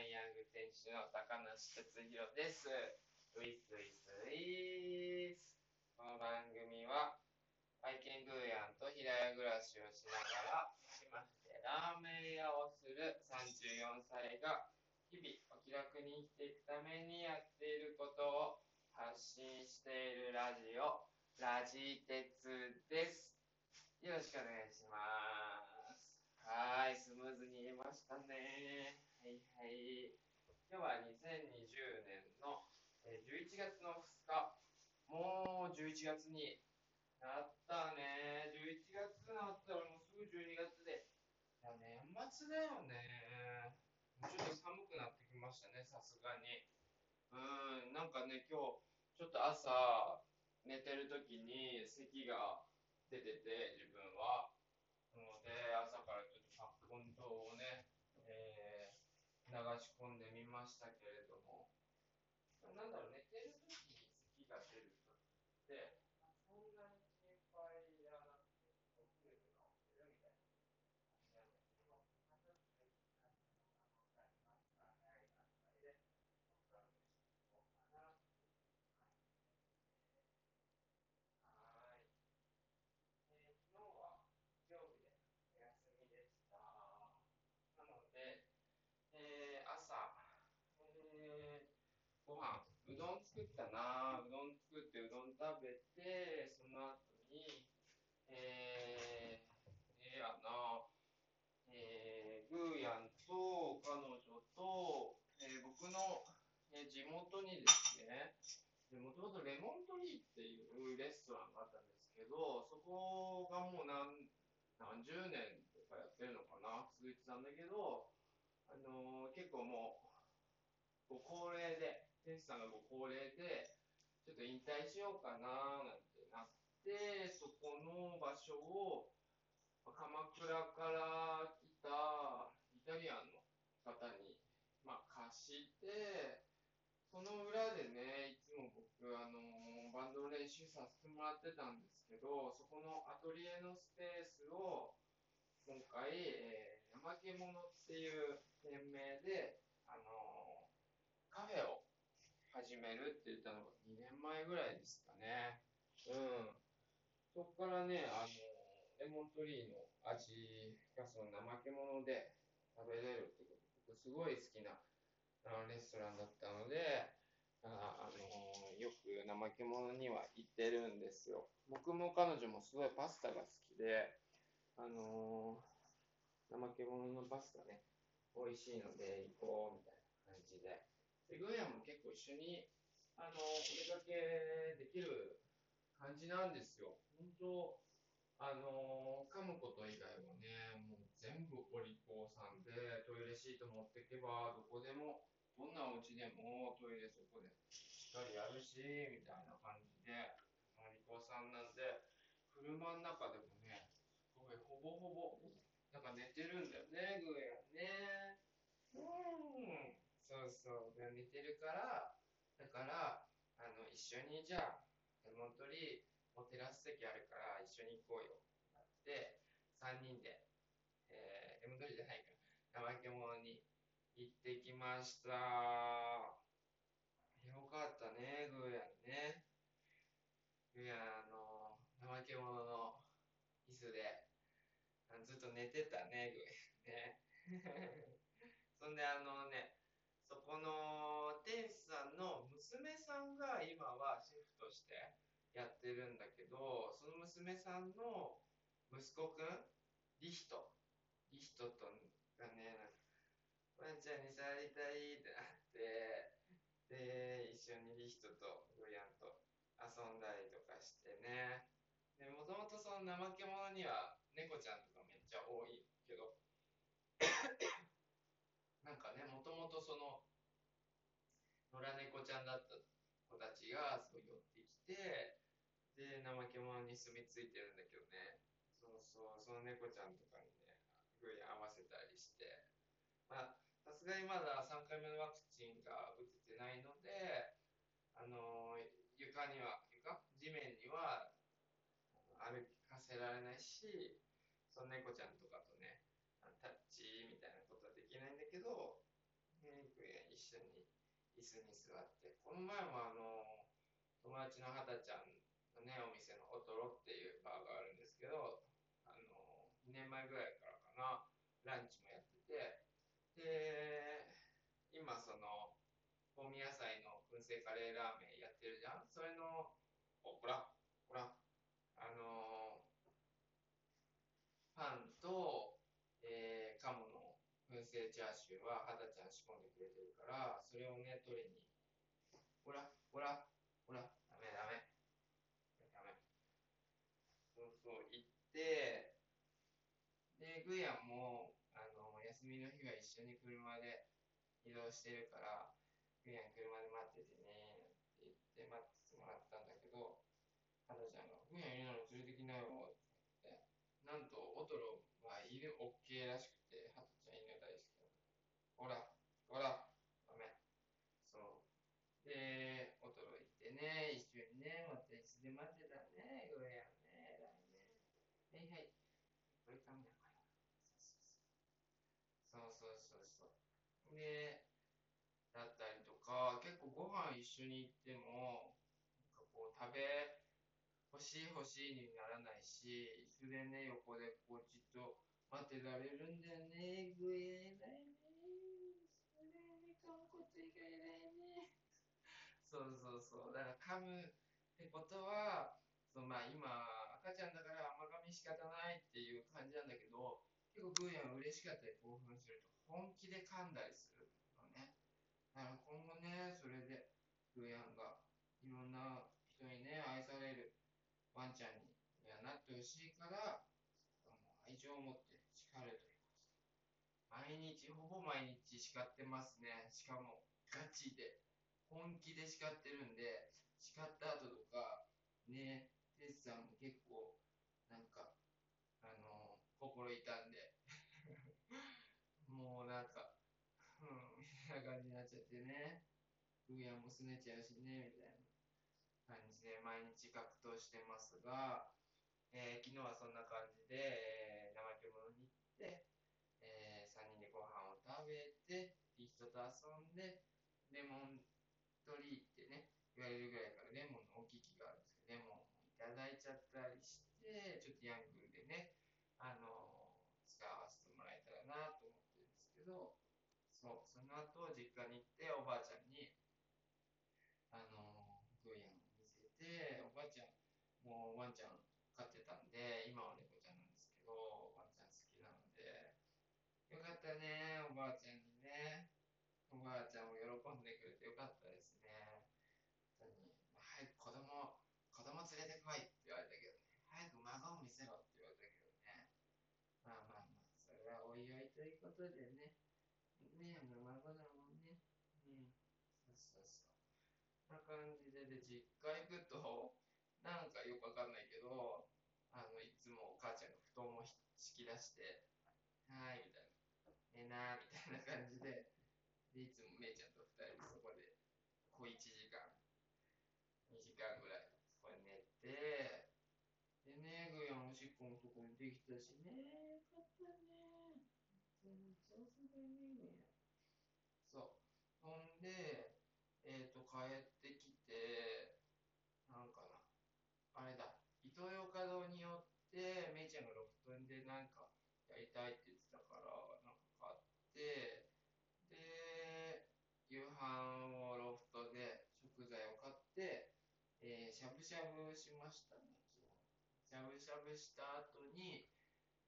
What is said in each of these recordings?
ンヤング店主の高梨哲弘です。ウィスウィスイース。この番組は、愛犬グーヤンと平屋暮らしをしながら、島でラーメン屋をする34歳が、日々お気楽に生きていくためにやっていることを発信しているラジオ、ラジ鉄です。よろしくお願いします。はい、スムーズに言えましたね。はいはい。今日は2020年の11月の2日。もう11月になったね。11月になったらもうすぐ12月で。いや、年末だよね。ちょっと寒くなってきましたね、さすがに。うん、なんかね、今日、ちょっと朝、寝てる時に咳が出てて、自分は。ので、朝からちょっとパッコン糖をね、えー流し込んでみましたけれども、なんだろう、寝てる時に咳が出る人って、そんなに心配いらなくて、起きるのが起きるみたいな感じなんだけど、またちょっと一回、あの、早い段階で、お伺いしていこうかなという感じですね。はーい。えー昨日は曜日でお休みでした。なので、えー朝、えーご飯、うどん作ったな、うどん作ってうどん食べて、その後に、えー、ええやな、えー、グーヤンと彼女と、えー僕の、えー地元にですね、もともとレモントリーっていうレストランがあったんですけど、そこがもう何何十年とかやってるのかな、続いてたんだけど、あのー結構もう、ご高齢で、店主さんがご高齢で、ちょっと引退しようかななんてなって、そこの場所を、鎌倉から来たイタリアンの方に、まあ、貸して、その裏でね、いつも僕、あのーバンドの練習させてもらってたんですけど、そこのアトリエのスペースを、今回、えー、怠け者っていう店名で、始めるって言ったのが2年前ぐらいですかね。うん。そこからね、あのレモントリーの味がその怠け者で食べれるってこと、僕すごい好きなレストランだったので、ああのよく怠け者には行ってるんですよ。僕も彼女もすごいパスタが好きで、あの怠け者のパスタね、美味しいので行こうみたいな感じで。で、グーヤンも結構一緒に、あのお出かけできる感じなんですよ。本当あの噛むこと以外はね、もう全部お利口さんで、トイレシート持ってけば、どこでも、どんなお家でもトイレそこでしっかりやるし、みたいな感じで、お利口さんなんで、車の中でもね、すごいほぼほぼ、なんか寝てるんだよね、グーヤンね。うん、そうそう、で寝てるから、だから、あの、一緒にじゃあ、レモトリー、もうテラス席あるから一緒に行こうよ。ってなって3人で、えー、レモントリじゃないか。怠け者に行ってきました。よかったねグーヤンね。グーヤンあの怠け者の椅子でずっと寝てたねグーヤンね。そんであのねそこの店主さんの娘さんが今はシェフとしてやってるんだけど、その娘さんの息子くん、リヒト、リヒトとがね、なんか、ワンちゃんに触りたいってなって、で、一緒にリヒトとグヤンと遊んだりとかしてね。で、もともとその怠け者には猫ちゃんとかめっちゃ多いけど、なんかね、もともとその、猫ちゃんだった子たちがそう寄ってきて、で、怠け者に住み着いてるんだけどね、そうそう、その猫ちゃんとかにね、グーに合わせたりして、まあ、さすがにまだ3回目のワクチンが打ててないので、あの床には、床？地面には歩かせられないし、その猫ちゃんとかとね、タッチみたいなことはできないんだけど、ね、緒に椅子に座って、この前もあの、友達のはたちゃんのね、お店のオトロっていうバーがあるんですけど、あの、2年前ぐらいからかな、ランチもやってて、で、今その、香味野菜の燻製カレーラーメンやってるじゃん？それの、お、ほら、ほら、あのパンと、えー、鴨の燻製チャーシューははたちゃん仕込んでくれてるから、それをね、取りに、ほら、ほら、ほら、ダメダメ。ダメ。そうそう、行って、で、グヤンも、あの、休みの日は一緒に車で移動してるから、グヤン車で待っててね、って言って待っててもらったんだけど、はたちゃんが、グヤンいるのに連れてきなよ、って。なんと、オトロは犬 OK らしくて、はたちゃん犬大好きだ。ほら、ほら、ダメ。そう。で、オトロ行ってね、一緒にね、また椅子で待ってたね、グーヤンね、偉いね。はいはい。これかみな、これ。そうそうそうそう。で、だったりとか、結構ご飯一緒に行っても、なんかこう食べ、欲しい欲しいにならないし、椅子でね、横でこうじっと待ってられるんだよね、グエ偉いね。それね、噛むこと以外偉いね。そうそうそう。だから噛むってことは、そうまあ今、赤ちゃんだから甘噛み仕方ないっていう感じなんだけど、結構グーヤン嬉しかったり興奮すると本気で噛んだりするのね。だから今後ね、それでグーヤンがいろんな人にね、愛されるワンちゃんになってほしいから、愛情を持って叱るということで。毎日、ほぼ毎日叱ってますね。しかもガチで。本気で叱ってるんで、叱った後とか、ね、テスさんも結構、なんか、あの、心痛んで、もうなんか、うん、みたいな感じになっちゃってね、グーヤンもすねちゃうしね、みたいな感じで毎日格闘してますが、えー昨日はそんな感じで、えー、怠け者に行って、え3人でご飯を食べて、いい人と遊んで、レモントリーってね、言われるぐらいからレモンの大きい木があるんですけど、レモンをいただいちゃったりして、ちょっとヤングでね、あの使わせてもらえたらなと思ってるんですけど、そう、その後、実家に行って、おばあちゃんに、あのグーヤンを見せて、おばあちゃん、もうワンちゃん飼ってたんで、今は猫ちゃんなんですけど、ワンちゃん好きなので、よかったね、おばあちゃんにね。おばあちゃんも喜んでくれてよかったですね。本当に。早く子供、子供連れてこいて言われたけどね。早く孫を見せろって言われたけどね。まあまあまあ、それはおいおいということでね。ねえ、孫だもんね。うん。そうそうそう。こんな感じで、で、実家行くと、なんかよくわかんないけど、あの、いつもお母ちゃんが布団を敷き出して、はーい、みたいな。寝なー、みたいな感じで、で、いつもめいちゃんと二人でそこで、小1時間、2時間ぐらい、そこで寝て、でね、ぐやんおしっこのとこにできたしね、よかったね。そう、ほんで、えっ、と、帰ってきて、なんかな、あれだ、イトーヨーカドーによって、めいちゃんがロフトでなんかやりたいって言ってたから、なんか買って、で、夕飯をロフトで食材を買って、えーしゃぶしゃぶしましたね、しゃぶしゃぶした後に、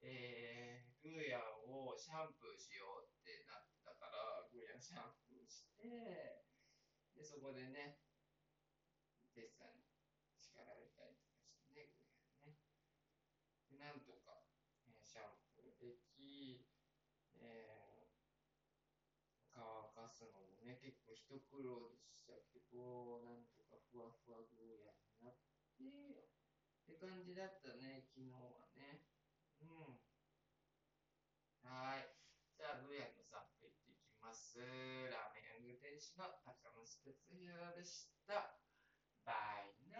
えー、グーヤンをシャンプーしようってなったから、グーヤンシャンプーして、で、そこでね、テスさんに叱られたりとかしてね、グーヤンね。で、なんとか、えシャンプーでき、えー乾かすのもね、結構一苦労でしたけど、なんとかふわふわグーヤンになって、って感じだったね、昨日はね。うん。はい。じゃあ、グーヤンの散歩行っていきます。ラーメンヤング店主の高松哲也でした。バイナ